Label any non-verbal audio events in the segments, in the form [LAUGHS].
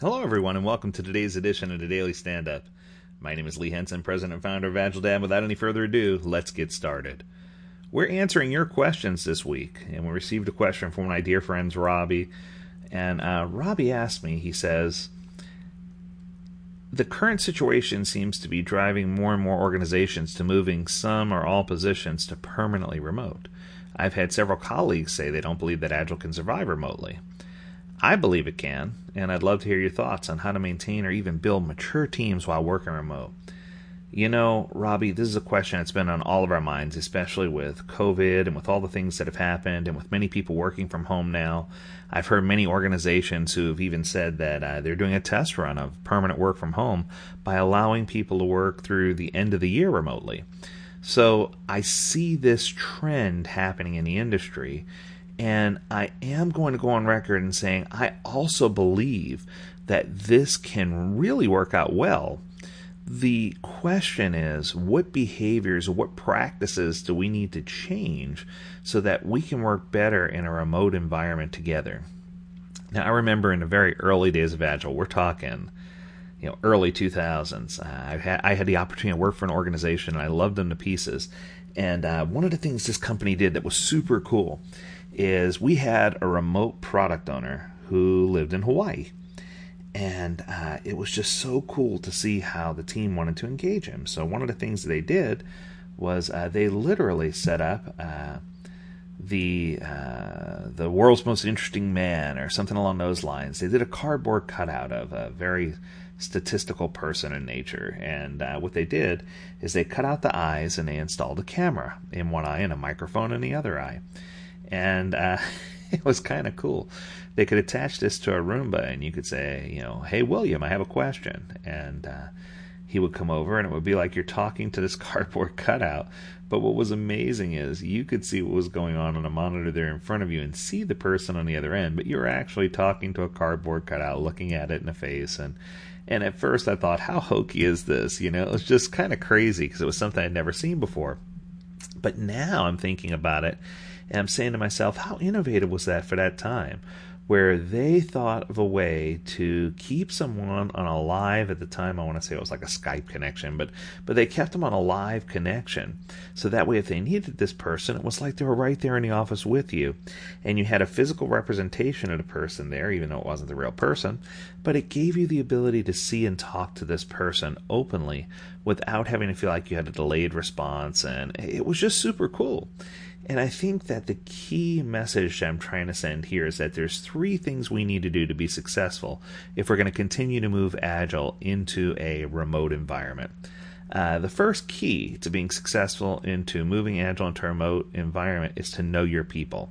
Hello, everyone, and welcome to today's edition of the Daily Stand Up. My name is Lee Henson, President and founder of Agile Dad. Without any further ado, let's get started. We're answering your questions this week, and we received a question from my dear friends, Robbie. And uh, Robbie asked me, he says, the current situation seems to be driving more and more organizations to moving some or all positions to permanently remote. I've had several colleagues say they don't believe that Agile can survive remotely. I believe it can, and I'd love to hear your thoughts on how to maintain or even build mature teams while working remote. You know, Robbie, this is a question that's been on all of our minds, especially with COVID and with all the things that have happened, and with many people working from home now. I've heard many organizations who have even said that uh, they're doing a test run of permanent work from home by allowing people to work through the end of the year remotely. So I see this trend happening in the industry, and I am going to go on record and saying I also believe that this can really work out well. The question is what behaviors, what practices do we need to change so that we can work better in a remote environment together? Now, I remember in the very early days of Agile, we're talking, you know, early 2000s. Uh, I, had, I had the opportunity to work for an organization and I loved them to pieces. And uh, one of the things this company did that was super cool is we had a remote product owner who lived in Hawaii. And uh, it was just so cool to see how the team wanted to engage him. So, one of the things they did was uh, they literally set up uh, the uh, the world's most interesting man or something along those lines. They did a cardboard cutout of a very statistical person in nature, and uh, what they did is they cut out the eyes and they installed a camera in one eye and a microphone in the other eye and uh, [LAUGHS] it was kind of cool. They could attach this to a Roomba, and you could say, you know, hey William, I have a question, and uh, he would come over, and it would be like you're talking to this [LAUGHS] cardboard cutout. But what was amazing is you could see what was going on on a monitor there in front of you and see the person on the other end, but you were actually talking to a cardboard cutout, looking at it in the face, and and at first I thought, how hokey is this? You know, it was just kind of crazy because it was something I'd never seen before. But now I'm thinking about it and I'm saying to myself, how innovative was that for that time? Where they thought of a way to keep someone on a live at the time. I want to say it was like a Skype connection, but but they kept them on a live connection, so that way if they needed this person, it was like they were right there in the office with you, and you had a physical representation of the person there, even though it wasn't the real person. But it gave you the ability to see and talk to this person openly without having to feel like you had a delayed response, and it was just super cool. And I think that the key message I'm trying to send here is that there's three things we need to do to be successful if we're going to continue to move Agile into a remote environment. Uh, the first key to being successful into moving Agile into a remote environment is to know your people.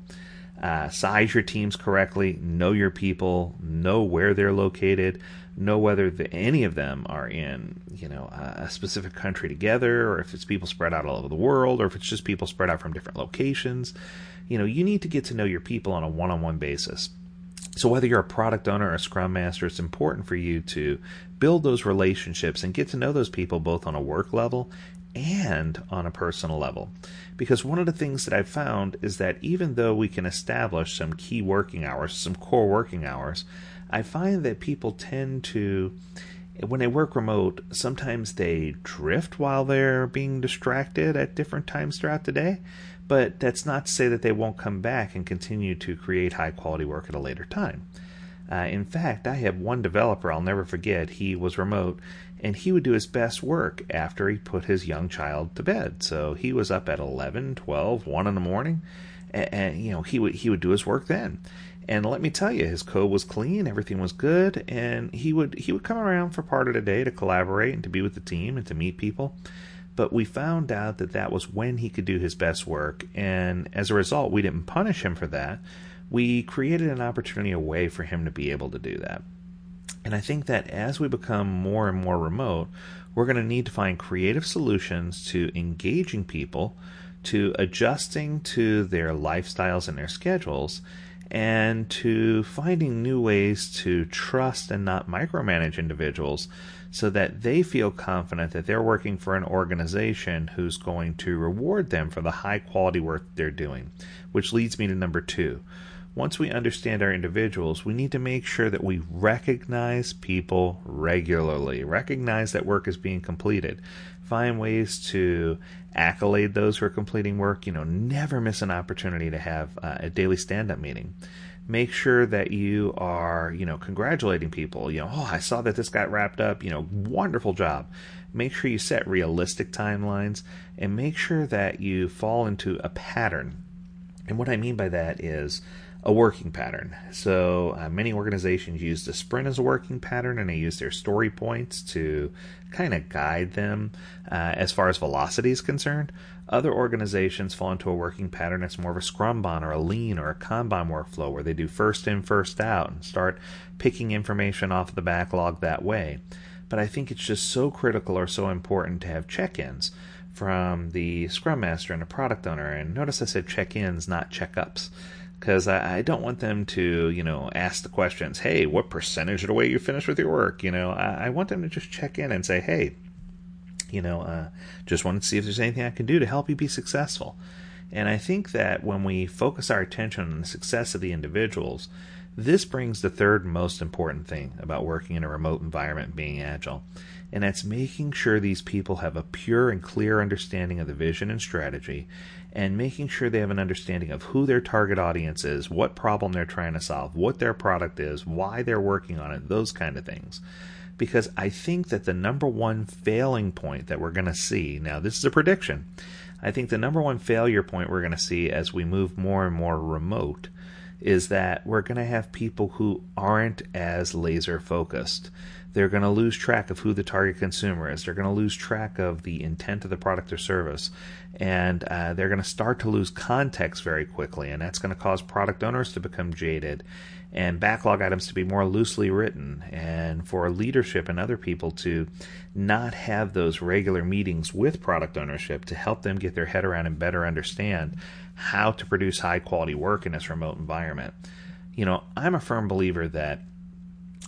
Uh, size your teams correctly, know your people, know where they're located, know whether the, any of them are in you know a specific country together, or if it's people spread out all over the world, or if it's just people spread out from different locations. You know, you need to get to know your people on a one-on-one basis. So whether you're a product owner or a scrum master, it's important for you to build those relationships and get to know those people both on a work level and on a personal level. Because one of the things that I've found is that even though we can establish some key working hours, some core working hours, I find that people tend to, when they work remote, sometimes they drift while they're being distracted at different times throughout the day. But that's not to say that they won't come back and continue to create high quality work at a later time. Uh, in fact, I have one developer I'll never forget. He was remote, and he would do his best work after he put his young child to bed. So he was up at 11, 12, 1 in the morning, and, and you know he would he would do his work then. And let me tell you, his code was clean, everything was good, and he would he would come around for part of the day to collaborate and to be with the team and to meet people. But we found out that that was when he could do his best work, and as a result, we didn't punish him for that we created an opportunity, a way for him to be able to do that. And I think that as we become more and more remote, we're going to need to find creative solutions to engaging people, to adjusting to their lifestyles and their schedules, and to finding new ways to trust and not micromanage individuals so that they feel confident that they're working for an organization who's going to reward them for the high quality work they're doing. Which leads me to number two once we understand our individuals, we need to make sure that we recognize people regularly, recognize that work is being completed, find ways to accolade those who are completing work. You know, never miss an opportunity to have uh, a daily stand up meeting. Make sure that you are, you know, congratulating people. You know, oh, I saw that this got wrapped up. You know, wonderful job. Make sure you set realistic timelines and make sure that you fall into a pattern. And what I mean by that is, a working pattern. So uh, many organizations use the sprint as a working pattern, and they use their story points to kind of guide them uh, as far as velocity is concerned. Other organizations fall into a working pattern that's more of a Scrumban or a Lean or a Kanban workflow where they do first in, first out and start picking information off the backlog that way. But I think it's just so critical or so important to have check ins from the Scrum Master and the product owner. And notice I said check ins, not checkups because I, I, don't want them to, you know, ask the questions, hey, what percentage of the way you finished with your work? You know, I, I want them to just check in and say, hey, you know, uh, just wanted to see if there's anything I can do to help you be successful. And I think that when we focus our attention on the success of the individuals, this brings the third most important thing about working in a remote environment being agile, and that's making sure these people have a pure and clear understanding of the vision and strategy and making sure they have an understanding of who their target audience is, what problem they're trying to solve, what their product is, why they're working on it, those kind of things. Because I think that the number one failing point that we're going to see now, this is a prediction. I think the number one failure point we're going to see as we move more and more remote is that we're going to have people who aren't as laser focused. They're going to lose track of who the target consumer is. They're going to lose track of the intent of the product or service. And uh, they're going to start to lose context very quickly. And that's going to cause product owners to become jaded and backlog items to be more loosely written. And for leadership and other people to not have those regular meetings with product ownership to help them get their head around and better understand how to produce high quality work in this remote environment. You know, I'm a firm believer that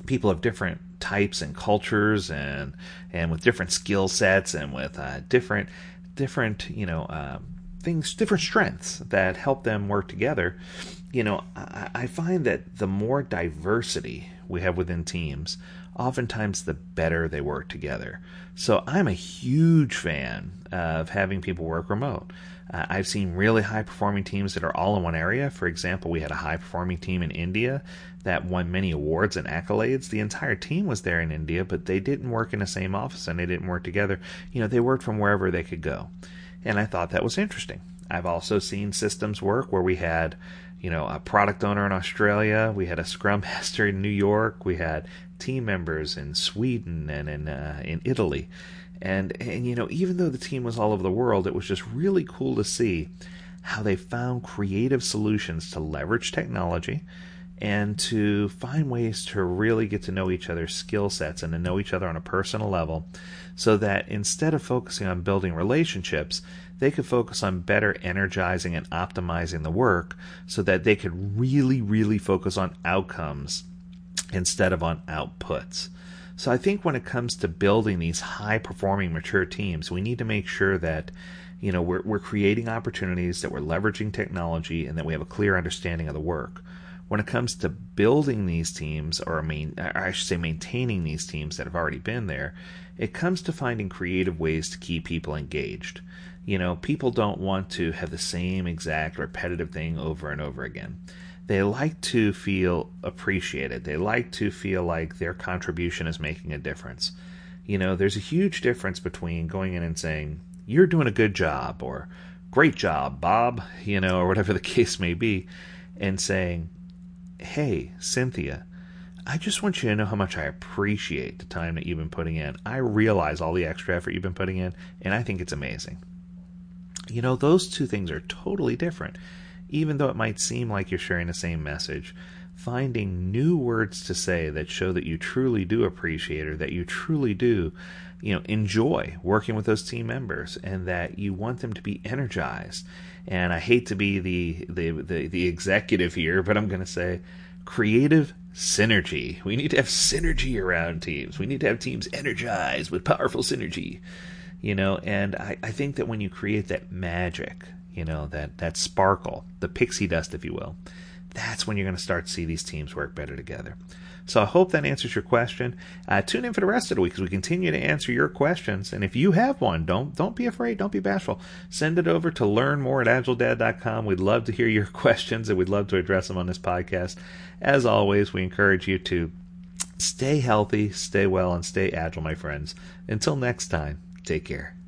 people of different types and cultures and and with different skill sets and with uh, different different you know uh, things different strengths that help them work together you know I, I find that the more diversity we have within teams oftentimes the better they work together so i'm a huge fan of having people work remote uh, I've seen really high performing teams that are all in one area. For example, we had a high performing team in India that won many awards and accolades. The entire team was there in India, but they didn't work in the same office and they didn't work together. You know, they worked from wherever they could go. And I thought that was interesting. I've also seen systems work where we had, you know, a product owner in Australia, we had a scrum [LAUGHS] master in New York, we had team members in Sweden and in uh, in Italy and and you know, even though the team was all over the world, it was just really cool to see how they found creative solutions to leverage technology and to find ways to really get to know each other's skill sets and to know each other on a personal level so that instead of focusing on building relationships, they could focus on better energizing and optimizing the work so that they could really, really focus on outcomes instead of on outputs. So I think when it comes to building these high performing mature teams, we need to make sure that you know we're, we're creating opportunities that we're leveraging technology and that we have a clear understanding of the work when it comes to building these teams or, main, I should say maintaining these teams that have already been there it comes to finding creative ways to keep people engaged you know people don't want to have the same exact repetitive thing over and over again they like to feel appreciated. They like to feel like their contribution is making a difference. You know, there's a huge difference between going in and saying, You're doing a good job, or Great job, Bob, you know, or whatever the [LAUGHS] case may be, and saying, Hey, Cynthia, I just want you to know how much I appreciate the time that you've been putting in. I realize all the extra effort you've been putting in, and I think it's amazing. You know, those two things are totally different even though it might seem like you're sharing the same message, finding new words to say that show that you truly do appreciate or that you truly do, you know, enjoy working with those team members and that you want them to be energized. And I hate to be the the the, the executive here, but I'm going to say creative synergy. We need to have synergy around teams. We need to have teams energized with powerful synergy. You know, and I, I think that when you create that magic you know that that sparkle, the pixie dust, if you will. that's when you're going to start to see these teams work better together. So I hope that answers your question. Uh, tune in for the rest of the week as we continue to answer your questions. And if you have one, don't don't be afraid, don't be bashful. Send it over to learn more at agiledad.com. We'd love to hear your [LAUGHS] questions and we'd love to address them on this podcast. As always, we encourage you to stay healthy, stay well, and stay agile, my friends. Until next time, take care.